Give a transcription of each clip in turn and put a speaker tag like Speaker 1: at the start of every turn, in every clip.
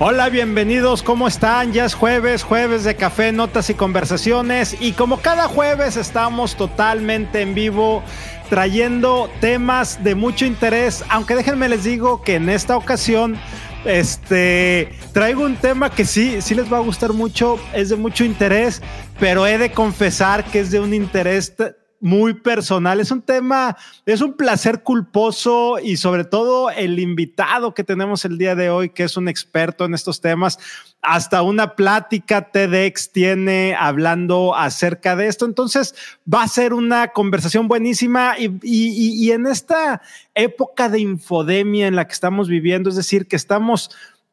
Speaker 1: Hola, bienvenidos, ¿cómo están? Ya es jueves, jueves de café, notas y conversaciones. Y como cada jueves estamos totalmente en vivo trayendo temas de mucho interés, aunque déjenme les digo que en esta ocasión este traigo un tema que sí, sí les va a gustar mucho, es de mucho interés, pero he de confesar que es de un interés muy personal. Es un tema, es un placer culposo y sobre todo el invitado que tenemos el día de hoy, que es un experto en estos temas, hasta una plática TEDx tiene hablando acerca de esto. Entonces va a ser una conversación buenísima y, y en esta época de infodemia en la que estamos viviendo, es decir, que estamos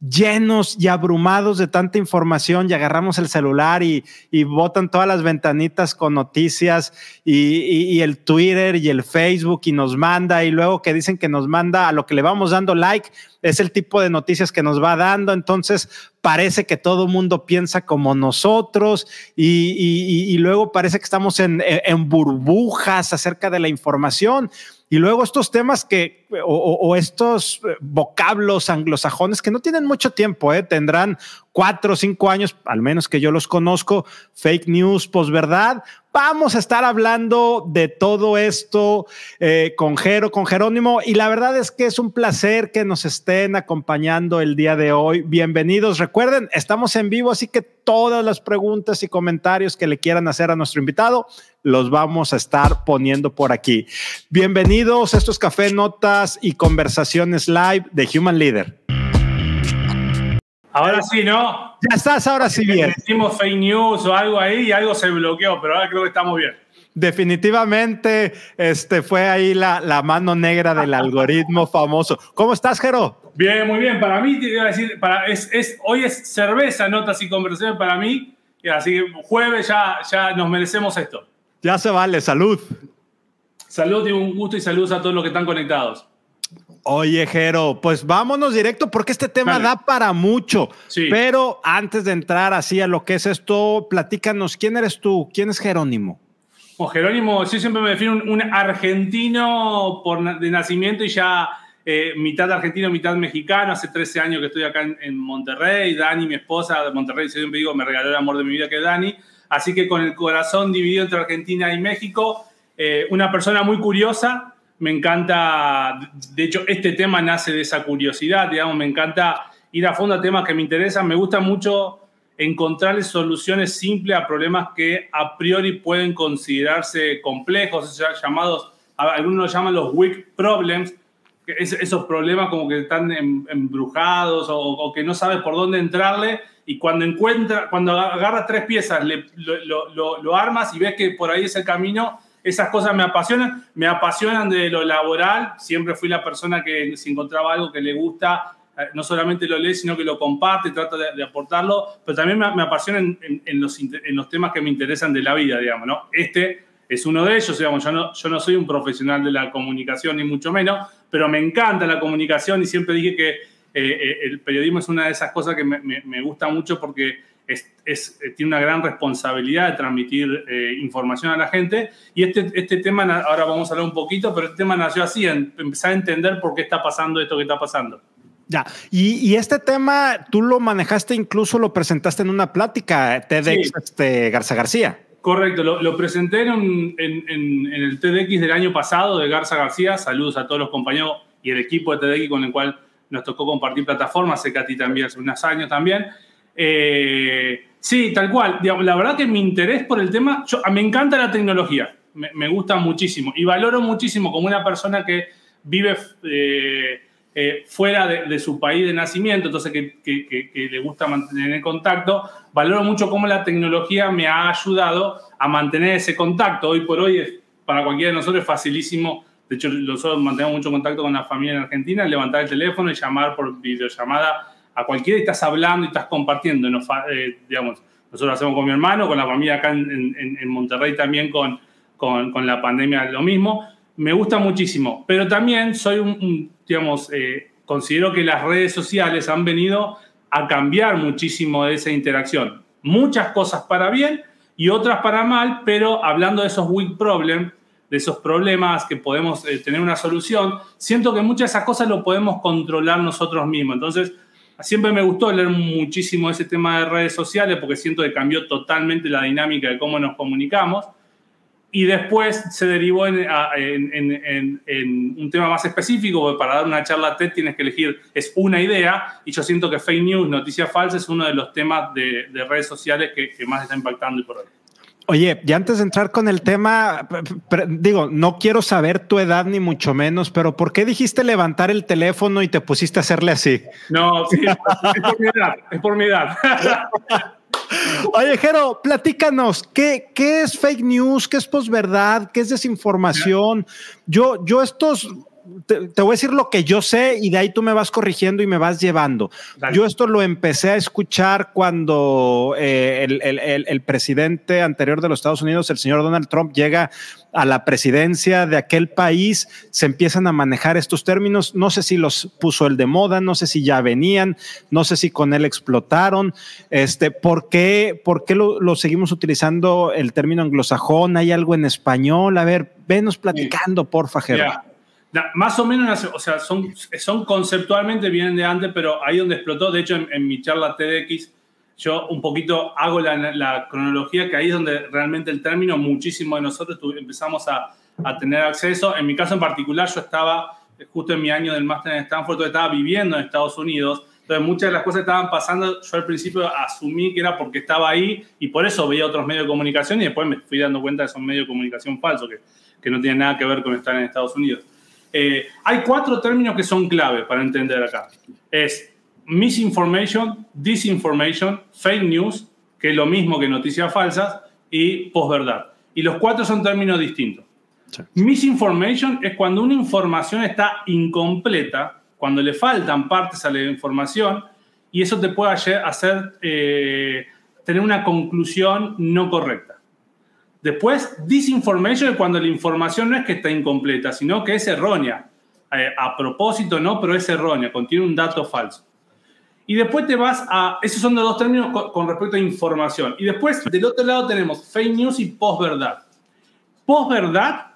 Speaker 1: llenos y abrumados de tanta información y agarramos el celular y, y botan todas las ventanitas con noticias y, y, el Twitter y el Facebook y nos manda y luego que dicen que nos manda a lo que le vamos dando like es el tipo de noticias que nos va dando. Entonces parece que todo mundo piensa como nosotros y, luego parece que estamos en, en burbujas acerca de la información. Y luego estos temas que, o, estos vocablos anglosajones que no tienen mucho tiempo, ¿eh? tendrán cuatro o cinco años, al menos que yo los conozco, fake news, posverdad. Vamos a estar hablando de todo esto eh, con Jero, con Jerónimo, y la verdad es que es un placer que nos estén acompañando el día de hoy. Bienvenidos. Recuerden, estamos en vivo, así que todas las preguntas y comentarios que le quieran hacer a nuestro invitado, los vamos a estar poniendo por aquí. Bienvenidos a estos café, notas y conversaciones live de Human Leader.
Speaker 2: Ahora sí, ¿no?
Speaker 1: Ya estás, ahora sí bien.
Speaker 2: Hicimos fake news o algo ahí y algo se bloqueó, pero ahora creo que estamos bien.
Speaker 1: Definitivamente, este fue ahí la, la mano negra del algoritmo famoso. ¿Cómo estás, Jero?
Speaker 2: Bien, muy bien. Para mí, te iba a decir, para, es, es, hoy es cerveza, notas y conversaciones para mí. Así que jueves ya, ya nos merecemos esto.
Speaker 1: Ya se vale, salud.
Speaker 2: Salud y un gusto y saludos a todos los que están conectados.
Speaker 1: Oye, Jero, pues vámonos directo porque este tema da para mucho. Pero antes de entrar así a lo que es esto, platícanos, ¿quién eres tú? ¿Quién es Jerónimo?
Speaker 2: Jerónimo, yo siempre me defino un, argentino por, de nacimiento y ya eh, mitad argentino, mitad mexicano. Hace 13 años que estoy acá en, Monterrey. Dani, mi esposa de Monterrey, siempre digo, me regaló el amor de mi vida que es Dani. Así que con el corazón dividido entre Argentina y México, eh, una persona muy curiosa, me encanta, de hecho, este tema nace de esa curiosidad, digamos, me encanta ir a fondo a temas que me interesan, me gusta mucho encontrar soluciones simples a problemas que a priori pueden considerarse complejos, llamados, algunos llaman los weak problems, esos problemas como que están em, embrujados o, que no sabes por dónde entrarle y cuando encuentra, cuando agarras tres piezas, lo, lo, armas y ves que por ahí es el camino, esas cosas me apasionan, me apasionan de lo laboral, siempre fui la persona que si encontraba algo que le gusta, eh, no solamente lo lee, sino que lo comparte, trata de, aportarlo, pero también me, apasiona en, los, en, los, temas que me interesan de la vida, digamos, ¿no? Este es uno de ellos, digamos, yo no, yo no soy un profesional de la comunicación, ni mucho menos, pero me encanta la comunicación y siempre dije que eh, eh, el periodismo es una de esas cosas que me, me gusta mucho porque es, eh, tiene una gran responsabilidad de transmitir eh, información a la gente. Y este, este tema, ahora vamos a hablar un poquito, pero este tema nació así, en empezar a entender por qué está pasando esto que está pasando.
Speaker 1: Ya, y, este tema tú lo manejaste, incluso lo presentaste en una plática, TEDx este, Garza García.
Speaker 2: Correcto, lo, presenté en, en, el TEDx del año pasado de Garza García. Saludos a todos los compañeros y el equipo de TEDx con el cual nos tocó compartir plataformas, sé que a ti también hace unos años también. Eh, sí, tal cual. La verdad que mi interés por el tema, me encanta la tecnología, me, gusta muchísimo y valoro muchísimo como una persona que vive eh, eh, fuera de, su país de nacimiento, entonces que, le gusta mantener el contacto, valoro mucho cómo la tecnología me ha ayudado a mantener ese contacto. Hoy por hoy, para cualquiera de nosotros es facilísimo. De hecho, nosotros mantenemos mucho contacto con la familia en Argentina, levantar el teléfono y llamar por videollamada a cualquiera estás hablando y estás compartiendo. Eh, digamos, nosotros lo hacemos con mi hermano, con la familia acá en, Monterrey también con, con, la pandemia lo mismo. Me gusta muchísimo, pero también soy un, digamos, eh, considero que las redes sociales han venido a cambiar muchísimo de esa interacción. Muchas cosas para bien y otras para mal, pero hablando de esos weak problems, de esos problemas que podemos eh, tener una solución, siento que muchas de esas cosas lo podemos controlar nosotros mismos. Entonces, Siempre me gustó leer muchísimo ese tema de redes sociales porque siento que cambió totalmente la dinámica de cómo nos comunicamos. Y después se derivó en, un tema más específico, porque para dar una charla TED tienes que elegir, es una idea, y yo siento que fake news, noticia falsa, es uno de los temas de, redes sociales que, que más está impactando y por hoy.
Speaker 1: Oye, y antes de entrar con el tema, digo, no quiero saber tu edad ni mucho menos, pero ¿por qué dijiste levantar el teléfono y te pusiste a hacerle así?
Speaker 2: No, sí, es por mi edad, es por mi edad.
Speaker 1: Oye, Jero, platícanos, ¿qué, ¿qué es fake news? ¿Qué es posverdad? ¿Qué es desinformación? Yo, yo estos te, voy a decir lo que yo sé y de ahí tú me vas corrigiendo y me vas llevando. Yo esto lo empecé a escuchar cuando eh, el, presidente anterior de los Estados Unidos, el señor Donald Trump, llega a la presidencia de aquel país, se empiezan a manejar estos términos. No sé si los puso el de moda, no sé si ya venían, no sé si con él explotaron. Este, ¿Por qué, por qué lo, seguimos utilizando el término anglosajón? ¿Hay algo en español? A ver, venos platicando, por porfa,
Speaker 2: más o menos, o sea, son, son conceptualmente vienen de antes, pero ahí donde explotó, de hecho en, mi charla TEDx, yo un poquito hago la, cronología, que ahí es donde realmente el término, muchísimo de nosotros empezamos a, a, tener acceso. En mi caso en particular, yo estaba justo en mi año del máster en Stanford, estaba viviendo en Estados Unidos, entonces muchas de las cosas estaban pasando, yo al principio asumí que era porque estaba ahí y por eso veía otros medios de comunicación y después me fui dando cuenta de que son medios de comunicación falsos, que, que no tienen nada que ver con estar en Estados Unidos. Eh, hay cuatro términos que son clave para entender acá. Es misinformation, disinformation, fake news, que es lo mismo que noticias falsas, y posverdad. Y los cuatro son términos distintos. Misinformation es cuando una información está incompleta, cuando le faltan partes a la información, y eso te puede hacer eh, tener una conclusión no correcta. Después, disinformation cuando la información no es que está incompleta, sino que es errónea. Eh, a propósito, no, pero es errónea, contiene un dato falso. Y después te vas a, esos son los dos términos con, respecto a información. Y después, del otro lado tenemos fake news y posverdad. Posverdad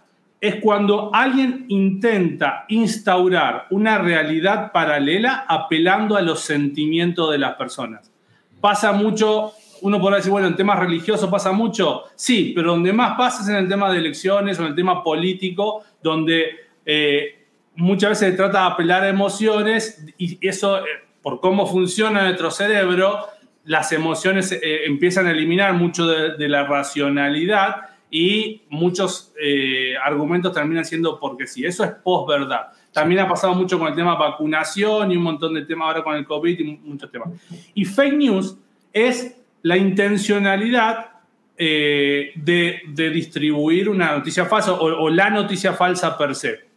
Speaker 2: es cuando alguien intenta instaurar una realidad paralela apelando a los sentimientos de las personas. Pasa mucho uno podrá decir, bueno, en temas religiosos pasa mucho. Sí, pero donde más pasa es en el tema de elecciones o en el tema político, donde eh, muchas veces se trata de apelar a emociones y eso, eh, por cómo funciona nuestro cerebro, las emociones eh, empiezan a eliminar mucho de, la racionalidad y muchos argumentos terminan siendo porque sí. Eso es posverdad. También ha pasado mucho con el tema vacunación y un montón de temas ahora con el COVID y muchos temas. Y fake news es la intencionalidad eh, de, distribuir una noticia falsa o, la noticia falsa per se.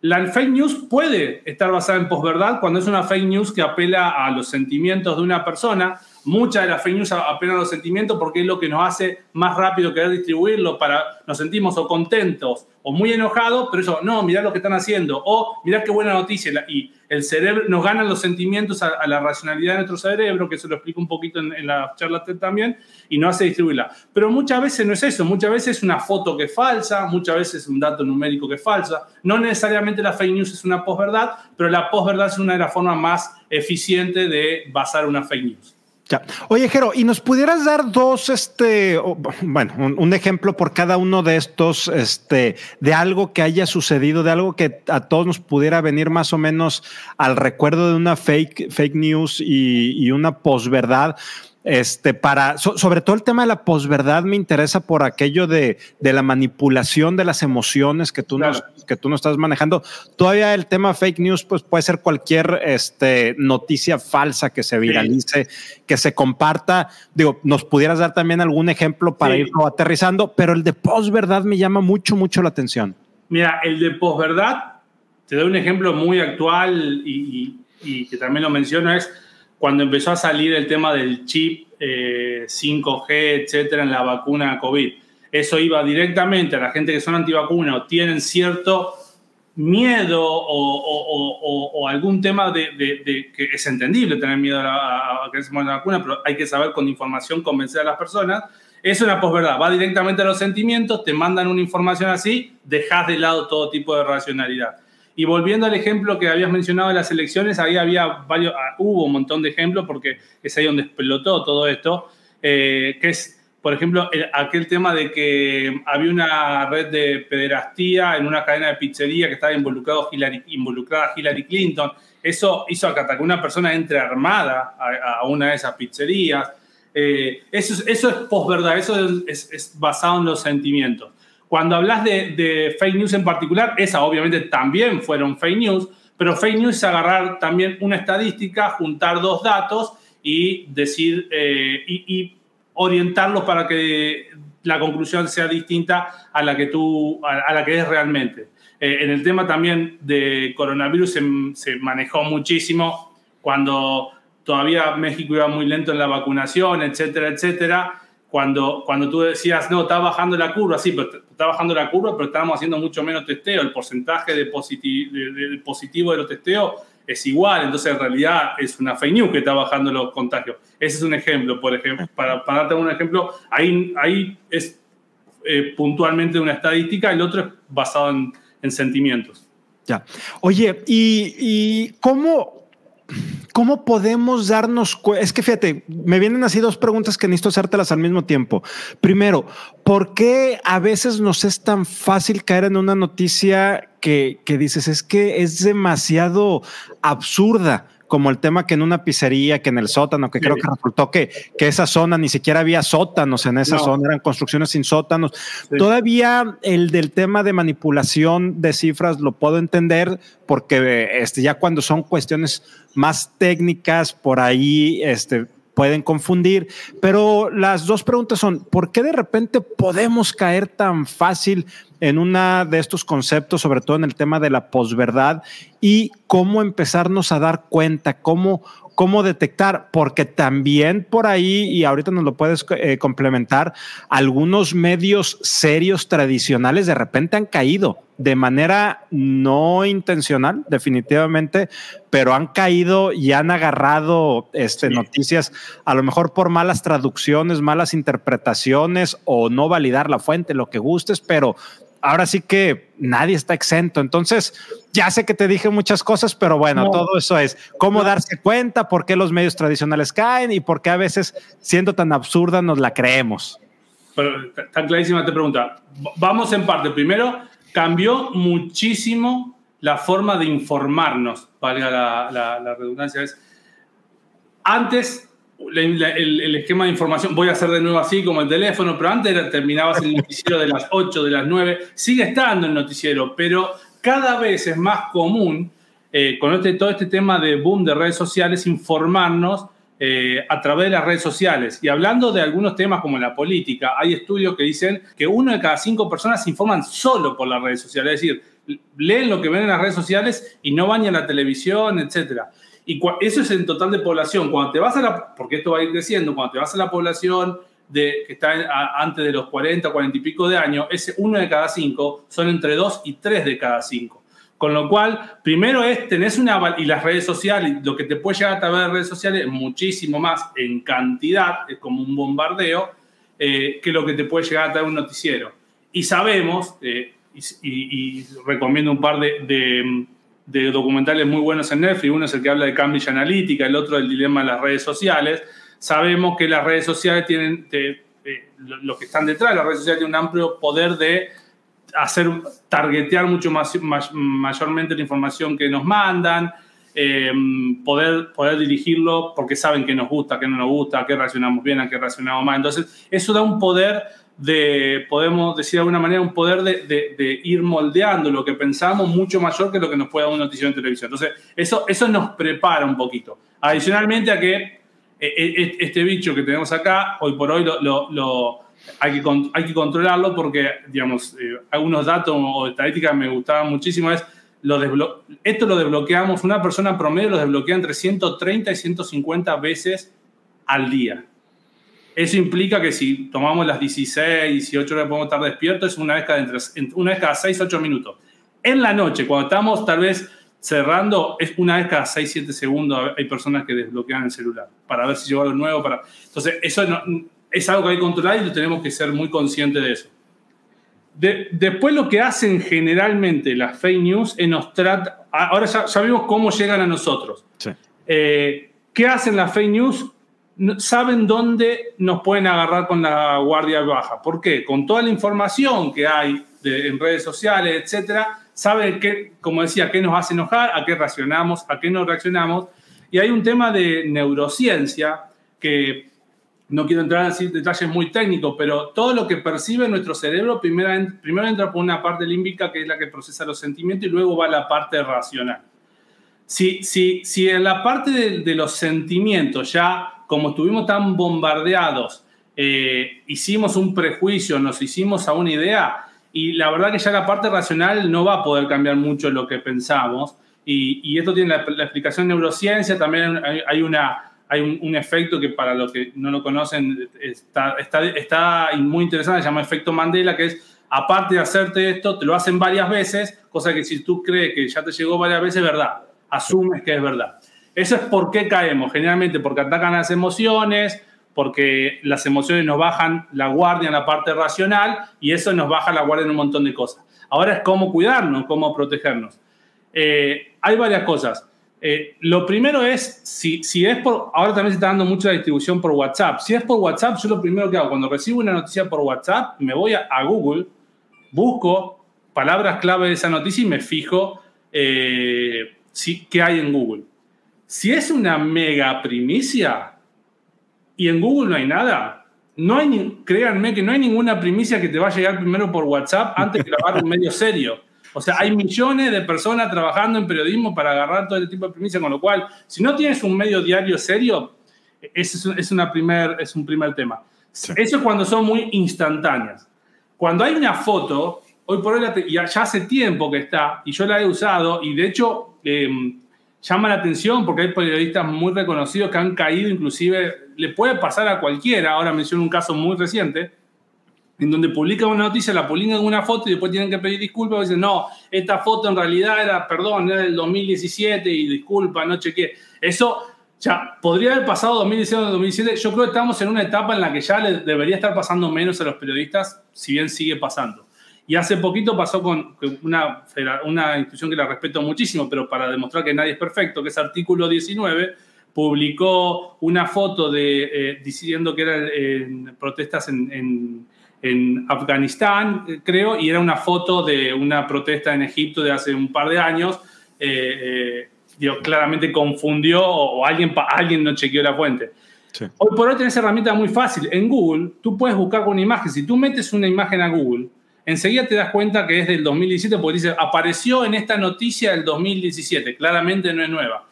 Speaker 2: La fake news puede estar basada en posverdad cuando es una fake news que apela a los sentimientos de una persona Muchas de las fake news apelan a los sentimientos porque es lo que nos hace más rápido querer distribuirlo para nos sentimos o contentos o muy enojados, pero eso, no, mirá lo que están haciendo, o mirá qué buena noticia. Y el cerebro, nos ganan los sentimientos a, la racionalidad de nuestro cerebro, que eso lo explico un poquito en, la charla también, y no hace distribuirla. Pero muchas veces no es eso, muchas veces es una foto que es falsa, muchas veces es un dato numérico que es falsa. No necesariamente la fake news es una posverdad, pero la posverdad es una de las formas más eficientes de basar una fake news.
Speaker 1: Oye, Jero, ¿y nos pudieras dar dos, este, bueno, un, ejemplo por cada uno de estos, este, de algo que haya sucedido, de algo que a todos nos pudiera venir más o menos al recuerdo de una fake, fake news y, y una posverdad? Este, para, sobre todo el tema de la posverdad me interesa por aquello de, la manipulación de las emociones que tú, nos, que tú estás manejando. Todavía el tema fake news, pues puede ser cualquier este, noticia falsa que se viralice, que se comparta. Digo, nos pudieras dar también algún ejemplo para irlo aterrizando, pero el de posverdad me llama mucho, mucho la atención.
Speaker 2: Mira, el de posverdad, te doy un ejemplo muy actual y, y que también lo menciono, es cuando empezó a salir el tema del chip 5G, eh, etcétera, en la vacuna COVID. Eso iba directamente a la gente que son antivacunas o tienen cierto miedo o, algún tema de, que es entendible tener miedo a, que se la vacuna, pero hay que saber con información convencer a las personas. Es una posverdad, va directamente a los sentimientos, te mandan una información así, dejas de lado todo tipo de racionalidad. Y volviendo al ejemplo que habías mencionado de las elecciones, ahí había varios, ah, hubo un montón de ejemplos porque es ahí donde explotó todo esto, eh, que es, por ejemplo, aquel tema de que había una red de pederastía en una cadena de pizzería que estaba involucrado Hillary, involucrada Hillary Clinton. Eso hizo que una persona entre armada a, una de esas pizzerías. Eh, eso, eso es posverdad, eso es basado en los sentimientos. Cuando hablas de, fake news en particular, esa obviamente también fueron fake news, pero fake news es agarrar también una estadística, juntar dos datos y decir eh, y, orientarlos para que la conclusión sea distinta a la que tú a, la que es realmente. Eh, en el tema también de coronavirus se, se, manejó muchísimo cuando todavía México iba muy lento en la vacunación, etcétera, etcétera cuando, cuando tú decías, no, está bajando la curva, sí, pero está bajando la curva, pero estábamos haciendo mucho menos testeo, el porcentaje de, de, positivo de los testeos es igual, entonces en realidad es una fake news que está bajando los contagios. Ese es un ejemplo, por ejemplo, para, darte un ejemplo, ahí, ahí es eh, puntualmente una estadística, el otro es basado en, en sentimientos.
Speaker 1: Ya. Oye, ¿y, y cómo, ¿Cómo podemos darnos cuenta? Es que fíjate, me vienen así dos preguntas que necesito hacértelas al mismo tiempo. Primero, ¿por qué a veces nos es tan fácil caer en una noticia que, que dices es que es demasiado absurda? Como el tema que en una pizzería, que en el sótano, que creo que resultó que, que esa zona ni siquiera había sótanos en esa zona, eran construcciones sin sótanos. Todavía el del tema de manipulación de cifras lo puedo entender porque este, ya cuando son cuestiones más técnicas, por ahí este, pueden confundir, pero las dos preguntas son, ¿por qué de repente podemos caer tan fácil en una de estos conceptos, sobre todo en el tema de la posverdad, y cómo empezarnos a dar cuenta, cómo, cómo detectar, porque también por ahí, y ahorita nos lo puedes eh, complementar, algunos medios serios tradicionales de repente han caído de manera no intencional, definitivamente, pero han caído y han agarrado este, noticias, a lo mejor por malas traducciones, malas interpretaciones o no validar la fuente, lo que gustes, pero ahora sí que nadie está exento. Entonces, ya sé que te dije muchas cosas, pero bueno, todo eso es cómo darse cuenta, por qué los medios tradicionales caen y por qué a veces, siendo tan absurda, nos la creemos.
Speaker 2: Pero tan clarísima te pregunta. Vamos en parte. Primero, cambió muchísimo la forma de informarnos, valga la, la redundancia. Es, antes el, esquema de información, voy a hacer de nuevo así como el teléfono, pero antes terminabas el noticiero de las 8, de las 9, sigue estando el noticiero, pero cada vez es más común eh, con este, todo este tema de boom de redes sociales informarnos eh, a través de las redes sociales. Y hablando de algunos temas como la política, hay estudios que dicen que uno de cada cinco personas se informan solo por las redes sociales, es decir, leen lo que ven en las redes sociales y no van a la televisión, etcétera. Y eso es en total de población. Cuando te vas a la, porque esto va a ir creciendo, cuando te vas a la población de, que está antes de los 40, 40 y pico de años, ese uno de cada cinco son entre dos y tres de cada cinco. Con lo cual, primero es, tenés una, y las redes sociales, lo que te puede llegar a través de redes sociales es muchísimo más en cantidad, es como un bombardeo, eh, que lo que te puede llegar a de un noticiero. Y sabemos, eh, y, recomiendo un par de documentales muy buenos en Netflix. Uno es el que habla de Cambridge Analytica, el otro del dilema de las redes sociales. Sabemos que las redes sociales tienen, eh, los que están detrás de las redes sociales tienen un amplio poder de hacer, targetear mucho más, mayormente la información que nos mandan, eh, poder, poder dirigirlo porque saben que nos gusta, que no nos gusta, a qué reaccionamos bien, a qué reaccionamos mal. Entonces, eso da un poder de, podemos decir de alguna manera, un poder de, ir moldeando lo que pensamos mucho mayor que lo que nos puede dar una noticia en televisión. Entonces, eso, eso nos prepara un poquito. Adicionalmente a que eh, eh, este bicho que tenemos acá, hoy por hoy lo, hay, que, hay que controlarlo porque, digamos, eh, algunos datos o estadísticas me gustaban muchísimo. Es lo esto lo desbloqueamos, una persona promedio lo desbloquea entre 130 y 150 veces al día. Eso implica que si tomamos las 16, 18 horas que podemos estar despiertos, es una vez cada, una vez cada 6, 8 minutos. En la noche, cuando estamos tal vez cerrando, es una vez cada 6, 7 segundos hay personas que desbloquean el celular para ver si llegó algo nuevo. Para... Entonces, eso es algo que hay que controlar y tenemos que ser muy conscientes de eso. después lo que hacen generalmente las fake news es nos trata, ahora ya, sabemos cómo llegan a nosotros. Eh, ¿Qué hacen las fake news? Saben dónde nos pueden agarrar con la guardia baja. ¿Por qué? Con toda la información que hay en redes sociales, etcétera, saben qué, como decía, qué nos hace enojar, a qué reaccionamos, a qué no reaccionamos. Y hay un tema de neurociencia que no quiero entrar en detalles muy técnicos, pero todo lo que percibe nuestro cerebro primero, primero entra por una parte límbica que es la que procesa los sentimientos y luego va a la parte racional. Si, si, si en la parte de, los sentimientos ya, como estuvimos tan bombardeados, eh, hicimos un prejuicio, nos hicimos a una idea, y la verdad que ya la parte racional no va a poder cambiar mucho lo que pensamos, y, esto tiene la, explicación neurociencia, también hay una hay un, efecto que para los que no lo conocen está, está, está muy interesante, se llama efecto Mandela, que es, aparte de hacerte esto, te lo hacen varias veces, cosa que si tú crees que ya te llegó varias veces, es verdad, asumes que es verdad. Eso es por qué caemos, generalmente porque atacan las emociones, porque las emociones nos bajan la guardia en la parte racional y eso nos baja la guardia en un montón de cosas. Ahora es cómo cuidarnos, cómo protegernos. Eh, hay varias cosas. Eh, lo primero es, si, es por, ahora también se está dando mucha distribución por WhatsApp. Si es por WhatsApp, yo lo primero que hago, cuando recibo una noticia por WhatsApp, me voy a, Google, busco palabras clave de esa noticia y me fijo eh, si, qué hay en Google. Si es una mega primicia y en Google no hay nada, no hay, créanme que no hay ninguna primicia que te va a llegar primero por WhatsApp antes que grabar un medio serio. O sea, hay millones de personas trabajando en periodismo para agarrar todo este tipo de primicias, con lo cual, si no tienes un medio diario serio, ese es, una primer, es un primer tema. Eso es cuando son muy instantáneas. Cuando hay una foto, hoy por hoy ya, hace tiempo que está, y yo la he usado, y de hecho em, llama la atención porque hay periodistas muy reconocidos que han caído, inclusive le puede pasar a cualquiera, ahora menciono un caso muy reciente, en donde publican una noticia, la publican en una foto y después tienen que pedir disculpas y dicen, no, esta foto en realidad era, perdón, era del 2017 y disculpa, no chequeé. Eso ya podría haber pasado 2017 o 2017. Yo creo que estamos en una etapa en la que ya le debería estar pasando menos a los periodistas, si bien sigue pasando. Y hace poquito pasó con una, una institución que la respeto muchísimo, pero para demostrar que nadie es perfecto, que es artículo 19, publicó una foto de, eh, diciendo que eran protestas en en Afganistán, creo, y era una foto de una protesta en Egipto de hace un par de años. Eh, eh, claramente confundió o, alguien, alguien no chequeó la fuente. Hoy por hoy tenés herramienta muy fácil. En Google, tú puedes buscar con una imagen. Si tú metes una imagen a Google, enseguida te das cuenta que es del 2017 porque dice, apareció en esta noticia del 2017. Claramente no es nueva.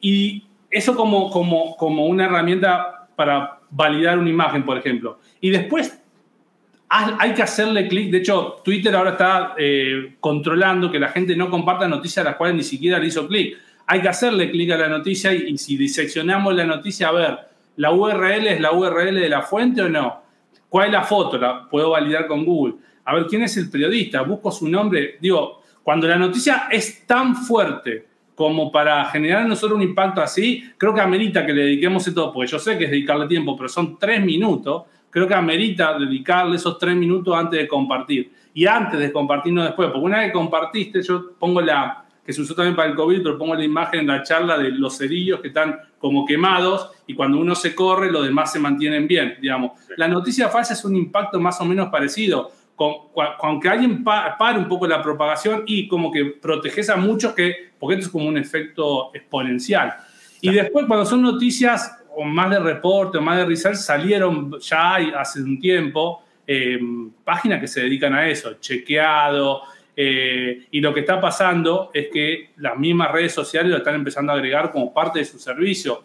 Speaker 2: Y eso como, como, como una herramienta para validar una imagen, por ejemplo. Y después hay que hacerle clic. De hecho, Twitter ahora está eh, controlando que la gente no comparta noticias a las cuales ni siquiera le hizo clic. Hay que hacerle clic a la noticia y, si diseccionamos la noticia, a ver, ¿la URL es la URL de la fuente o no? ¿Cuál es la foto? La puedo validar con Google. A ver, ¿quién es el periodista? Busco su nombre. Digo, cuando la noticia es tan fuerte como para generar en nosotros un impacto así, creo que amerita que le dediquemos esto, porque yo sé que es dedicarle tiempo, pero son tres minutos creo que amerita dedicarle esos tres minutos antes de compartir. Y antes de compartirnos después, porque una vez que compartiste, yo pongo la, que se usó también para el COVID, pero pongo la imagen en la charla de los cerillos que están como quemados y cuando uno se corre, los demás se mantienen bien, digamos. La noticia falsa es un impacto más o menos parecido, con, con que alguien pare un poco la propagación y como que proteges a muchos, que, porque esto es como un efecto exponencial. Y después, cuando son noticias o más de reporte o más de research salieron ya hace un tiempo eh, páginas que se dedican a eso, chequeado. Eh, y lo que está pasando es que las mismas redes sociales lo están empezando a agregar como parte de su servicio.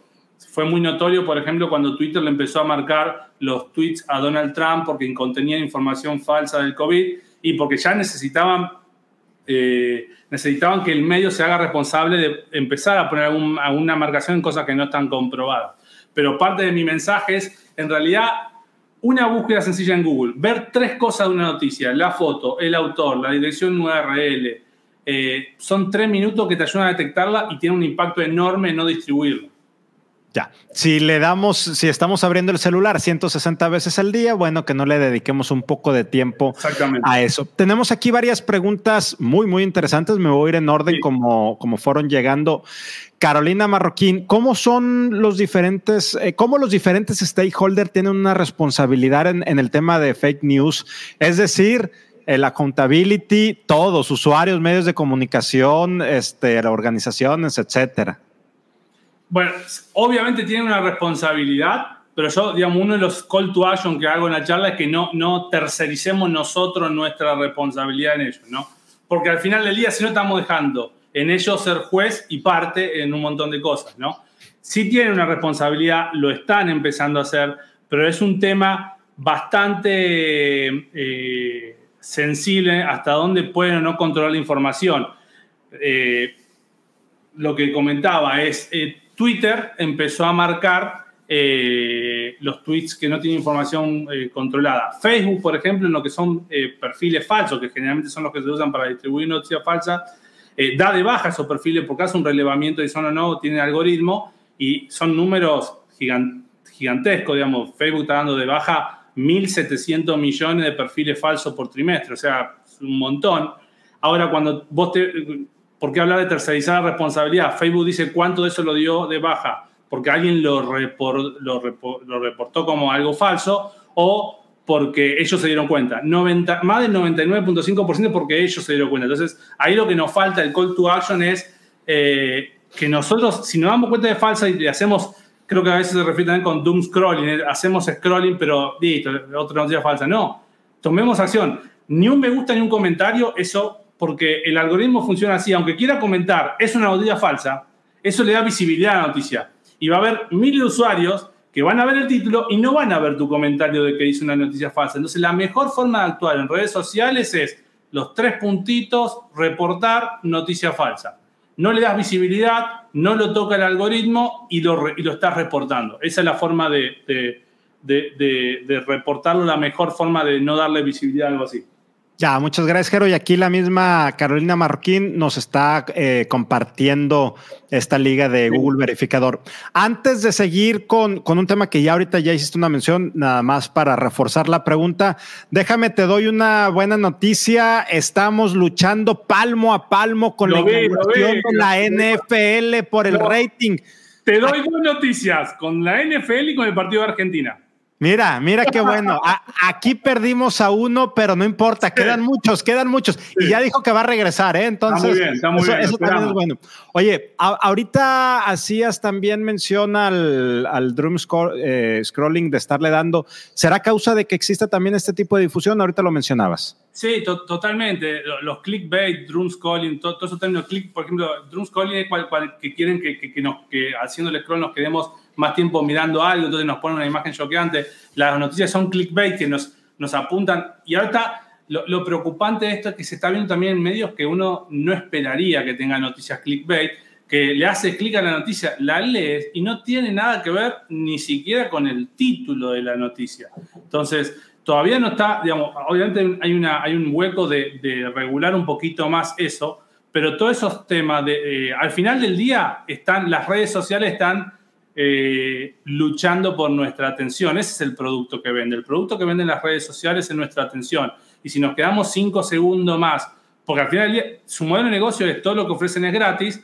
Speaker 2: Fue muy notorio, por ejemplo, cuando Twitter le empezó a marcar los tweets a Donald Trump porque contenían información falsa del COVID y porque ya necesitaban, eh, necesitaban que el medio se haga responsable de empezar a poner alguna marcación en cosas que no están comprobadas. Pero parte de mi mensaje es, en realidad, una búsqueda sencilla en Google, ver tres cosas de una noticia, la foto, el autor, la dirección URL, eh, son tres minutos que te ayudan a detectarla y tiene un impacto enorme en no distribuirla.
Speaker 1: Ya, si le damos, si estamos abriendo el celular 160 veces al día, bueno, que no le dediquemos un poco de tiempo a eso. Tenemos aquí varias preguntas muy, muy interesantes. Me voy a ir en orden como, como fueron llegando. Carolina Marroquín, ¿cómo son los diferentes, eh, cómo los diferentes stakeholders tienen una responsabilidad en, en el tema de fake news? Es decir, el accountability, todos, usuarios, medios de comunicación, este, organizaciones, etcétera.
Speaker 2: Bueno, obviamente tienen una responsabilidad, pero yo, digamos, uno de los call to action que hago en la charla es que no, no tercericemos nosotros nuestra responsabilidad en ello, ¿no? Porque al final del día, si no estamos dejando en ellos ser juez y parte en un montón de cosas, ¿no? Sí tienen una responsabilidad, lo están empezando a hacer, pero es un tema bastante eh, sensible hasta dónde pueden o no controlar la información. Eh, lo que comentaba es, eh, Twitter empezó a marcar eh, los tweets que no tienen información eh, controlada. Facebook, por ejemplo, en lo que son eh, perfiles falsos, que generalmente son los que se usan para distribuir noticias falsas, da de baja esos perfiles porque hace un relevamiento y son o no, tiene algoritmo y son números gigantescos, digamos. Facebook está dando de baja 1.700 millones de perfiles falsos por trimestre, o sea, un montón. Ahora, cuando vos te, ¿Por qué hablar de tercerizar la responsabilidad? Facebook dice cuánto de eso lo dio de baja porque alguien lo, lo, reportó como algo falso o porque ellos se dieron cuenta. 90, más del 99.5% porque ellos se dieron cuenta. Entonces, ahí lo que nos falta, el call to action, es eh, que nosotros, si nos damos cuenta de falsa y hacemos, creo que a veces se refiere también con doom scrolling, eh, hacemos scrolling, pero listo, otra noticia falsa. No, tomemos acción. Ni un me gusta ni un comentario, eso porque el algoritmo funciona así, aunque quiera comentar, es una noticia falsa, eso le da visibilidad a la noticia. Y va a haber mil usuarios que van a ver el título y no van a ver tu comentario de que dice una noticia falsa. Entonces, la mejor forma de actuar en redes sociales es los tres puntitos, reportar noticia falsa. No le das visibilidad, no lo toca el algoritmo y lo, estás reportando. Esa es la forma de, de, de reportarlo, la mejor forma de no darle visibilidad a algo así.
Speaker 1: Ya, muchas gracias, Jero. Y aquí la misma Carolina Marroquín nos está eh, compartiendo esta liga de Google Verificador. Antes de seguir con, con, un tema que ya ahorita ya hiciste una mención, nada más para reforzar la pregunta, déjame, te doy una buena noticia. Estamos luchando palmo a palmo con la inauguración de la NFL por el rating.
Speaker 2: Te doy buenas noticias con la NFL y con el partido de Argentina.
Speaker 1: Mira, mira qué bueno. aquí perdimos a uno, pero no importa, quedan muchos, quedan muchos. Y ya dijo que va a regresar, ¿eh? Entonces, eso, también es bueno. Oye, ahorita hacías también mención al, al drum eh, scrolling de estarle dando. ¿Será causa de que exista también este tipo de difusión? Ahorita lo mencionabas.
Speaker 2: Sí, totalmente. Los clickbait, drum scrolling, todos todo esos términos, click, por ejemplo, drum scrolling es cual, que quieren que, que, que, nos, que haciendo el scroll nos quedemos más tiempo mirando algo, entonces nos ponen una imagen choqueante. Las noticias son clickbait que nos, nos apuntan. Y ahorita lo, lo, preocupante de esto es que se está viendo también en medios que uno no esperaría que tenga noticias clickbait, que le hace clic a la noticia, la lees y no tiene nada que ver ni siquiera con el título de la noticia. Entonces, todavía no está, digamos, obviamente hay, una, hay un hueco de, de regular un poquito más eso, pero todos esos temas, de, eh, al final del día, están, las redes sociales están eh, luchando por nuestra atención. Ese es el producto que vende. El producto que venden las redes sociales es nuestra atención. Y si nos quedamos cinco segundos más, porque al final del día, su modelo de negocio es todo lo que ofrecen es gratis,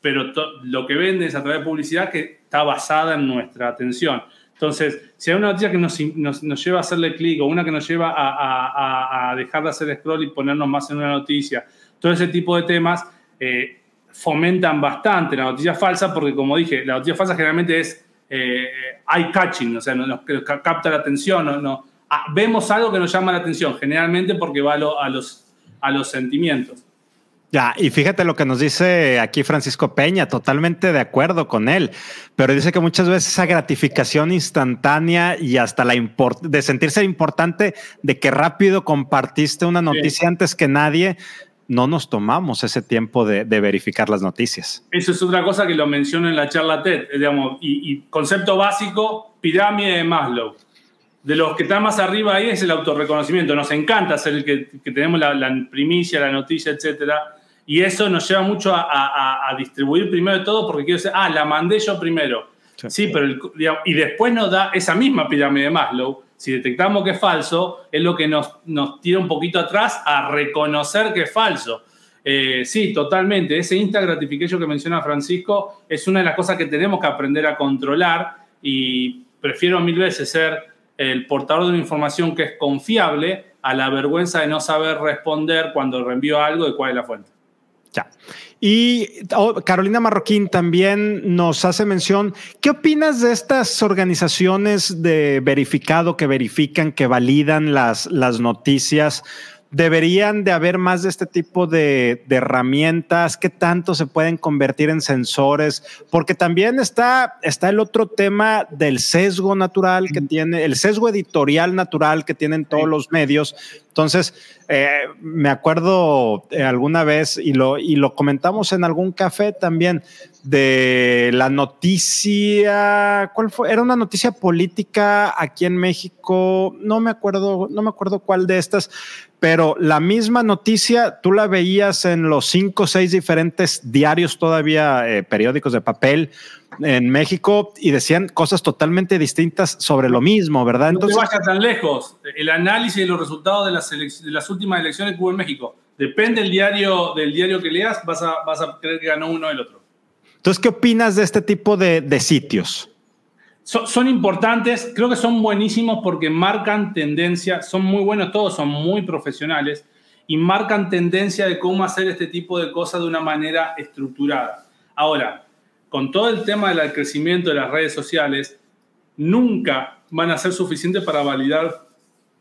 Speaker 2: pero lo que venden es a través de publicidad que está basada en nuestra atención. Entonces, si hay una noticia que nos, nos, lleva a hacerle clic o una que nos lleva a, a, a, dejar de hacer scroll y ponernos más en una noticia, todo ese tipo de temas, eh, fomentan bastante la noticia falsa porque, como dije, la noticia falsa generalmente es eh, eye-catching, o sea, nos, capta la atención, no, ah, vemos algo que nos llama la atención, generalmente porque va a, los, a los sentimientos.
Speaker 1: Ya, y fíjate lo que nos dice aquí Francisco Peña, totalmente de acuerdo con él, pero dice que muchas veces esa gratificación instantánea y hasta la de sentirse importante de que rápido compartiste una noticia antes que nadie, no nos tomamos ese tiempo de, verificar las noticias.
Speaker 2: Eso es otra cosa que lo menciono en la charla TED, digamos, y, concepto básico, pirámide de Maslow. De los que están más arriba ahí es el autorreconocimiento. Nos encanta ser el que, tenemos la, primicia, la noticia, etcétera. Y eso nos lleva mucho a, distribuir primero de todo porque quiero decir, ah, la mandé yo primero. Sí, pero y después nos da esa misma pirámide de Maslow. Si detectamos que es falso, es lo que nos, nos tira un poquito atrás a reconocer que es falso. Eh, sí, totalmente. Ese instant gratification que menciona Francisco es una de las cosas que tenemos que aprender a controlar y prefiero mil veces ser el portador de una información que es confiable a la vergüenza de no saber responder cuando reenvío algo y cuál es la fuente.
Speaker 1: Ya. Y oh, Carolina Marroquín también nos hace mención, ¿qué opinas de estas organizaciones de verificado que verifican, que validan las, las noticias? Deberían de haber más de este tipo de, herramientas, qué tanto se pueden convertir en sensores, porque también está, está el otro tema del sesgo natural que tiene, el sesgo editorial natural que tienen todos los medios. Entonces, eh, me acuerdo eh, alguna vez, y lo, y lo comentamos en algún café también, de la noticia, ¿cuál fue? Era una noticia política aquí en México, no me acuerdo, no me acuerdo cuál de estas, pero la misma noticia tú la veías en los cinco o seis diferentes diarios todavía, eh, periódicos de papel en México y decían cosas totalmente distintas sobre lo mismo, ¿verdad?
Speaker 2: Entonces, no te vayas tan lejos. El análisis de los resultados de las, de las últimas elecciones que hubo en México. Depende del diario, del diario que leas, vas a, vas a creer que ganó uno el otro.
Speaker 1: Entonces, ¿qué opinas de este tipo de, de sitios?
Speaker 2: son, importantes, creo que son buenísimos porque marcan tendencia, son muy buenos todos, son muy profesionales y marcan tendencia de cómo hacer este tipo de cosas de una manera estructurada. Ahora, con todo el tema del crecimiento de las redes sociales, nunca van a ser suficientes para validar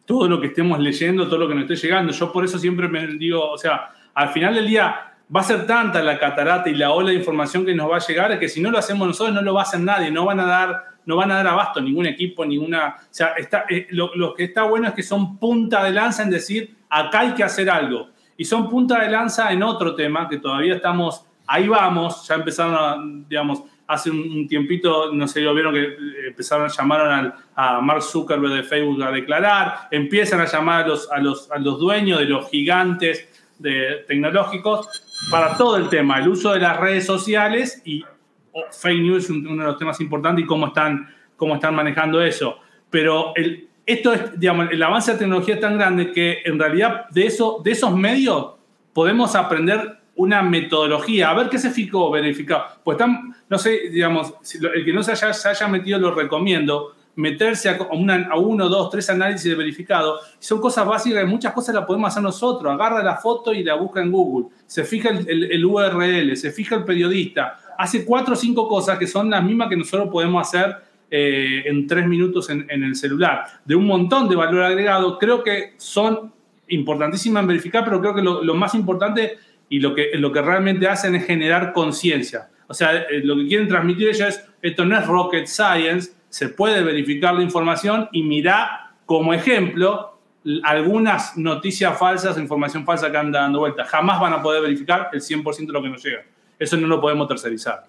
Speaker 2: todo lo que estemos leyendo, todo lo que nos esté llegando. Yo por eso siempre me digo, o sea, al final del día va a ser tanta la catarata y la ola de información que nos va a llegar que si no lo hacemos nosotros no lo va a hacer nadie, no van a dar no van a dar abasto ningún equipo, ninguna... O sea, eh, lo, que está bueno es que son punta de lanza en decir, acá hay que hacer algo. Y son punta de lanza en otro tema que todavía estamos, ahí vamos, ya empezaron digamos, hace un, tiempito, no sé, lo vieron que eh, empezaron, llamaron a Mark Zuckerberg de Facebook a declarar, empiezan a llamar a los, a los, a los dueños de los gigantes de, tecnológicos para todo el tema, el uso de las redes sociales y fake news es uno de los temas importantes y cómo están, cómo están manejando eso. Pero el, esto es, digamos, el avance de tecnología es tan grande que en realidad de, eso, de esos medios podemos aprender una metodología, a ver qué se fijó, verificado. Pues están, no sé, digamos, el que no se haya, se haya metido lo recomiendo, meterse a, una, a, uno, dos, tres análisis de verificado. Son cosas básicas, muchas cosas las podemos hacer nosotros. Agarra la foto y la busca en Google. Se fija el, el URL, se fija el periodista hace cuatro o cinco cosas que son las mismas que nosotros podemos hacer eh, en tres minutos en, el celular. De un montón de valor agregado, creo que son importantísimas en verificar, pero creo que lo, más importante y lo que, lo que realmente hacen es generar conciencia. O sea, eh, lo que quieren transmitir ellos es, esto no es rocket science, se puede verificar la información y mira como ejemplo algunas noticias falsas, información falsa que anda dando vuelta. Jamás van a poder verificar el 100% de lo que nos llega. Eso no lo podemos tercerizar.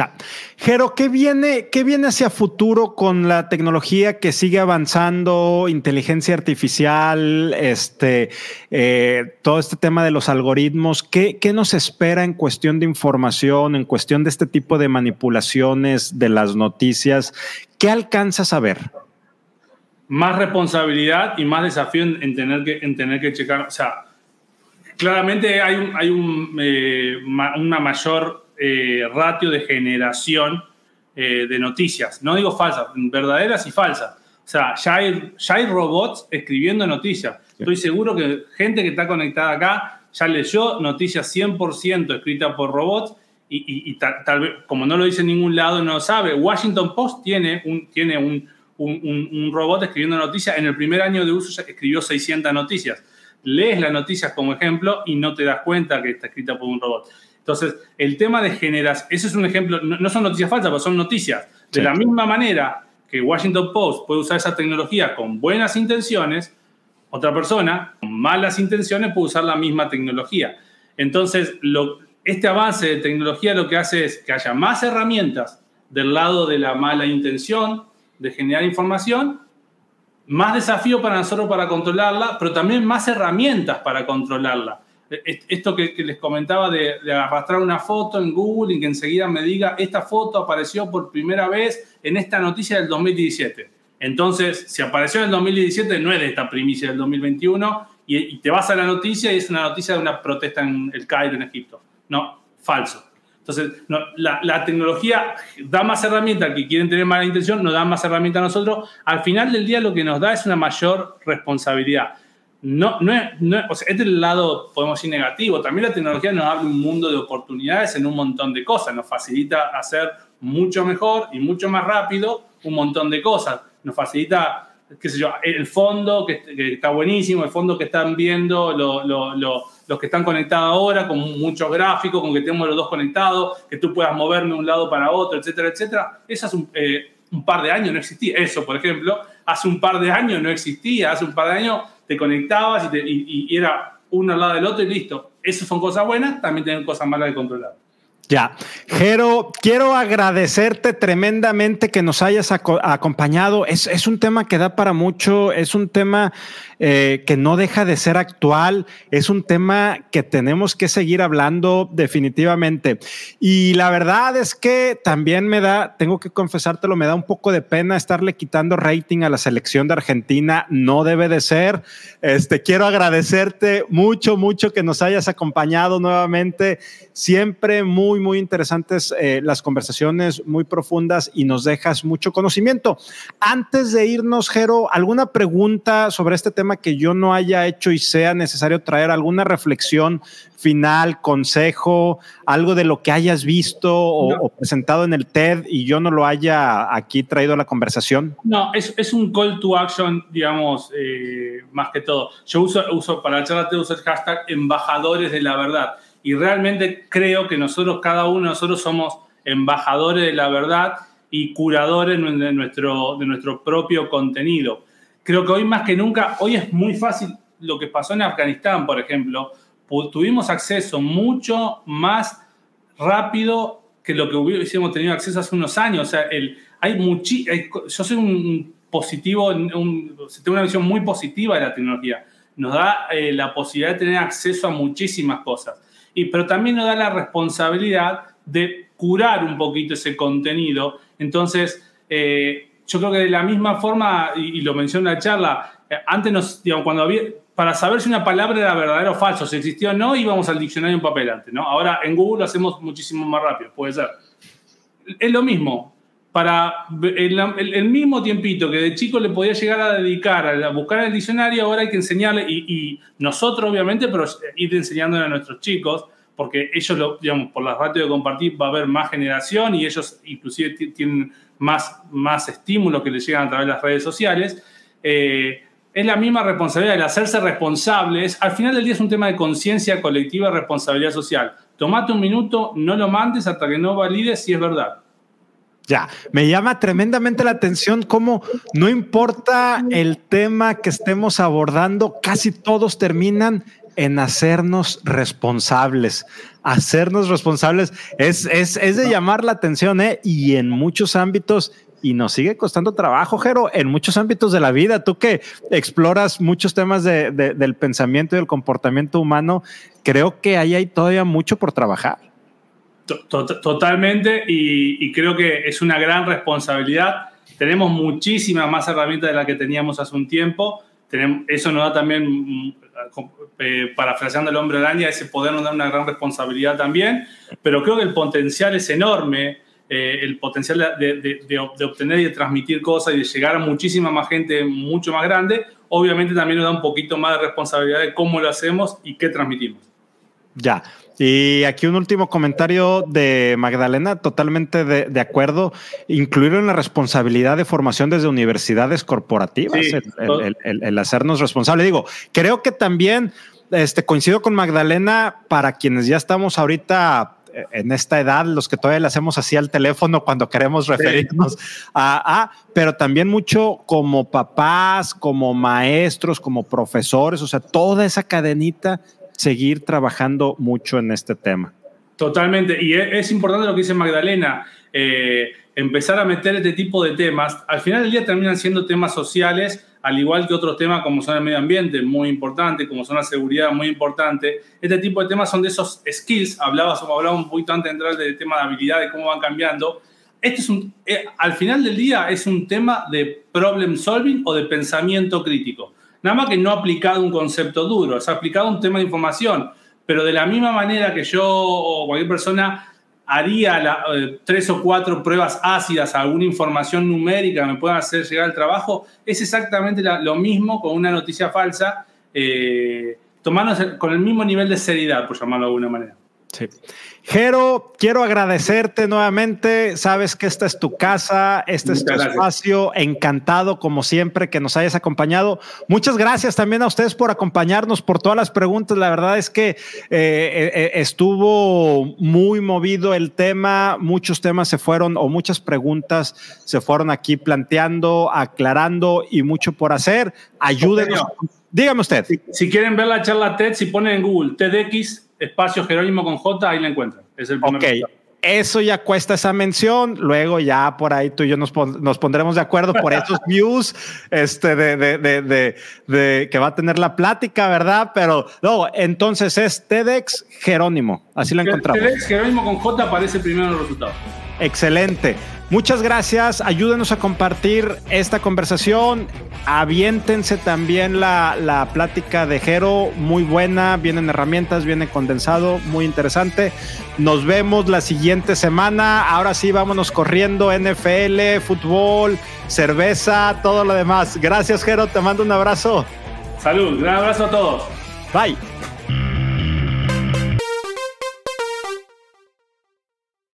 Speaker 1: Ya. Jero, ¿qué viene, ¿qué viene hacia futuro con la tecnología que sigue avanzando, inteligencia artificial, este, eh, todo este tema de los algoritmos? ¿qué, ¿Qué nos espera en cuestión de información, en cuestión de este tipo de manipulaciones de las noticias? ¿Qué alcanzas a ver?
Speaker 2: Más responsabilidad y más desafío en, tener, que, en tener que checar. O sea, claramente hay, hay eh, una mayor eh, ratio de generación eh, de noticias. No digo falsas, verdaderas y falsas. O sea, ya hay, ya hay robots escribiendo noticias. Estoy seguro que gente que está conectada acá ya leyó noticias 100% escritas por robots y, tal, vez, como no lo dice en ningún lado, no lo sabe. Washington Post tiene un, tiene un, un, un robot escribiendo noticias. En el primer año de uso escribió 600 noticias lees las noticias como ejemplo y no te das cuenta que está escrita por un robot. Entonces, el tema de generación, ese es un ejemplo, no, son noticias falsas, pero son noticias. De la misma manera que Washington Post puede usar esa tecnología con buenas intenciones, otra persona con malas intenciones puede usar la misma tecnología. Entonces, lo, este avance de tecnología lo que hace es que haya más herramientas del lado de la mala intención de generar información más desafío para nosotros para controlarla, pero también más herramientas para controlarla. Esto que, les comentaba de, arrastrar una foto en Google y que enseguida me diga, esta foto apareció por primera vez en esta noticia del 2017. Entonces, si apareció en el 2017, no es de esta primicia del 2021, y, te vas a la noticia y es una noticia de una protesta en el Cairo, en Egipto. No, falso. Entonces, la, tecnología da más herramientas al que quieren tener mala intención, nos da más herramientas a nosotros. Al final del día lo que nos da es una mayor responsabilidad. No, no, es, o sea, este es el lado, podemos decir, negativo. También la tecnología nos abre un mundo de oportunidades en un montón de cosas. Nos facilita hacer mucho mejor y mucho más rápido un montón de cosas. Nos facilita qué sé yo, el fondo que, está buenísimo, el fondo que están viendo los que están conectados ahora, con muchos gráficos, con que tenemos los dos conectados, que tú puedas moverme de un lado para otro, etcétera, etcétera. Eso hace eh, un, par de años no existía. Eso, por ejemplo, hace un par de años no existía. Hace un par de años te conectabas y, y era uno al lado del otro y listo. Esas son cosas buenas, también tienen cosas malas de controlar.
Speaker 1: Ya. Jero, quiero agradecerte tremendamente que nos hayas acompañado. Es, es, un tema que da para mucho, es un tema eh, que no deja de ser actual, es un tema que tenemos que seguir hablando definitivamente. Y la verdad es que también me da, tengo que confesártelo, me da un poco de pena estarle quitando rating a la selección de Argentina, no debe de ser. Este, quiero agradecerte mucho, mucho que nos hayas acompañado nuevamente. Siempre muy, muy interesantes eh, las conversaciones, muy profundas y nos dejas mucho conocimiento. Antes de irnos, Jero, ¿alguna pregunta sobre este tema? que yo no haya hecho y sea necesario traer alguna reflexión final, consejo, algo de lo que hayas visto o, presentado en el TED y yo no lo haya aquí traído a la conversación?
Speaker 2: No, es, es un call to action, digamos, eh, más que todo. Yo uso, uso para la charla TED uso el hashtag embajadores de la verdad y realmente creo que nosotros, cada uno de nosotros somos embajadores de la verdad y curadores de nuestro, de nuestro propio contenido creo que hoy más que nunca, hoy es muy fácil lo que pasó en Afganistán, por ejemplo, tuvimos acceso mucho más rápido que lo que hubiésemos tenido acceso hace unos años. O sea, el, hay muchi, yo soy un positivo, un, tengo una visión muy positiva de la tecnología. Nos da eh, la posibilidad de tener acceso a muchísimas cosas. Y, pero también nos da la responsabilidad de curar un poquito ese contenido. Entonces, eh, yo creo que de la misma forma, y, lo mencionó en la charla, eh, antes nos, digamos, cuando había, para saber si una palabra era verdadera o falso, si existió o no, íbamos al diccionario en papel antes, ¿no? Ahora en Google lo hacemos muchísimo más rápido, puede ser. Es lo mismo. Para el, mismo tiempito que de chico le podía llegar a dedicar a buscar el diccionario, ahora hay que enseñarle, y, nosotros obviamente, pero ir enseñándole a nuestros chicos, porque ellos, lo, digamos, por las ratios de compartir va a haber más generación y ellos inclusive tienen más, más estímulos que les llegan a través de las redes sociales. Eh, es la misma responsabilidad, el hacerse responsables. Al final del día es un tema de conciencia colectiva responsabilidad social. Tomate un minuto, no lo mandes hasta que no valides si es verdad.
Speaker 1: Ya, me llama tremendamente la atención cómo no importa el tema que estemos abordando, casi todos terminan en hacernos responsables. Hacernos responsables es, es, es de llamar la atención, ¿eh? Y en muchos ámbitos, y nos sigue costando trabajo, Jero, en muchos ámbitos de la vida. Tú que exploras muchos temas de, del pensamiento y del comportamiento humano, creo que ahí hay todavía mucho por trabajar.
Speaker 2: Totalmente, y, creo que es una gran responsabilidad. Tenemos muchísimas más herramientas de las que teníamos hace un tiempo. Eso nos da también eh, parafraseando el hombre araña, ese poder nos da una gran responsabilidad también, pero creo que el potencial es enorme, eh, el potencial de, obtener y de transmitir cosas y de llegar a muchísima más gente mucho más grande, obviamente también nos da un poquito más de responsabilidad de cómo lo hacemos y qué transmitimos.
Speaker 1: Ya, y aquí un último comentario de Magdalena, totalmente de, acuerdo. Incluir en la responsabilidad de formación desde universidades corporativas, el, hacernos responsables. Digo, creo que también este, coincido con Magdalena para quienes ya estamos ahorita eh, en esta edad, los que todavía le hacemos así al teléfono cuando queremos referirnos a, a, pero también mucho como papás, como maestros, como profesores, o sea, toda esa cadenita seguir trabajando mucho en este tema.
Speaker 2: Totalmente, y es, importante lo que dice Magdalena, eh, empezar a meter este tipo de temas. Al final del día terminan siendo temas sociales, al igual que otros temas como son el medio ambiente, muy importante, como son la seguridad, muy importante. Este tipo de temas son de esos skills, hablabas, hablaba un poquito antes de entrar del tema de habilidad, de cómo van cambiando. Este es un, eh, al final del día es un tema de problem solving o de pensamiento crítico. Nada más que no aplicado un concepto duro, es aplicado un tema de información, pero de la misma manera que yo o cualquier persona haría eh, tres o cuatro pruebas ácidas a alguna información numérica que me pueda hacer llegar al trabajo, es exactamente lo mismo con una noticia falsa, eh, tomándose con el mismo nivel de seriedad, por llamarlo de alguna manera.
Speaker 1: Sí. Jero, quiero agradecerte nuevamente. Sabes que esta es tu casa, este es tu espacio. Encantado, como siempre, que nos hayas acompañado. Muchas gracias también a ustedes por acompañarnos, por todas las preguntas. La verdad es que eh, eh, eh, estuvo muy movido el tema. Muchos temas se fueron, o muchas preguntas se fueron aquí planteando, aclarando y mucho por hacer. Ayúdenos. Dígame usted.
Speaker 2: Si, quieren ver la charla TED, si ponen en Google TEDx espacio Jerónimo con J, ahí la encuentran. Es el
Speaker 1: primer Ok, eso ya cuesta esa mención. Luego ya por ahí tú y yo nos, nos pondremos de acuerdo por esos views este, de, de, de, de, que va a tener la plática, ¿verdad? Pero no, entonces es TEDx Jerónimo. Así la encontramos.
Speaker 2: TEDx Jerónimo con J aparece primero en los resultados.
Speaker 1: Excelente. Muchas gracias. Ayúdenos a compartir esta conversación. Aviéntense también la, la, plática de Jero, muy buena. Vienen herramientas, viene condensado, muy interesante. Nos vemos la siguiente semana. Ahora sí, vámonos corriendo. NFL, fútbol, cerveza, todo lo demás. Gracias, Jero. Te mando un abrazo.
Speaker 2: Salud. Gran abrazo a todos.
Speaker 1: Bye.